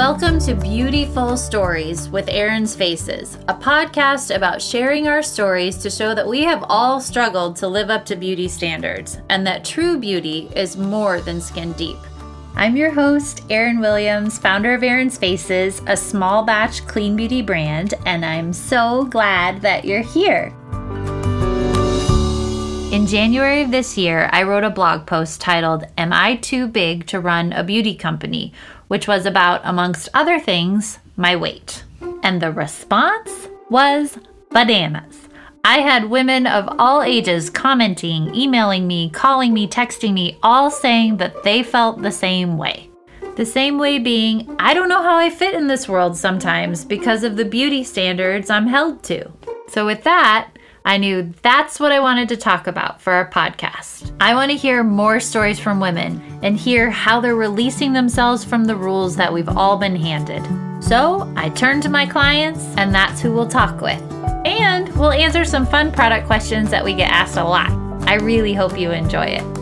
Welcome to Beautiful Stories with Erin's Faces, a podcast about sharing our stories to show that we have all struggled to live up to beauty standards and that true beauty is more than skin deep. I'm your host, Erin Williams, founder of Erin's Faces, a small batch clean beauty brand, and I'm so glad that you're here. In January of this year, I wrote a blog post titled, Am I Too Big to Run a Beauty Company? which was about, amongst other things, my weight. And the response was bananas. I had women of all ages commenting, emailing me, calling me, texting me, all saying that they felt the same way. The same way being, I don't know how I fit in this world sometimes because of the beauty standards I'm held to. So, with that, I knew that's what I wanted to talk about for our podcast. I want to hear more stories from women and hear how they're releasing themselves from the rules that we've all been handed. So I turned to my clients, and that's who we'll talk with. And we'll answer some fun product questions that we get asked a lot. I really hope you enjoy it.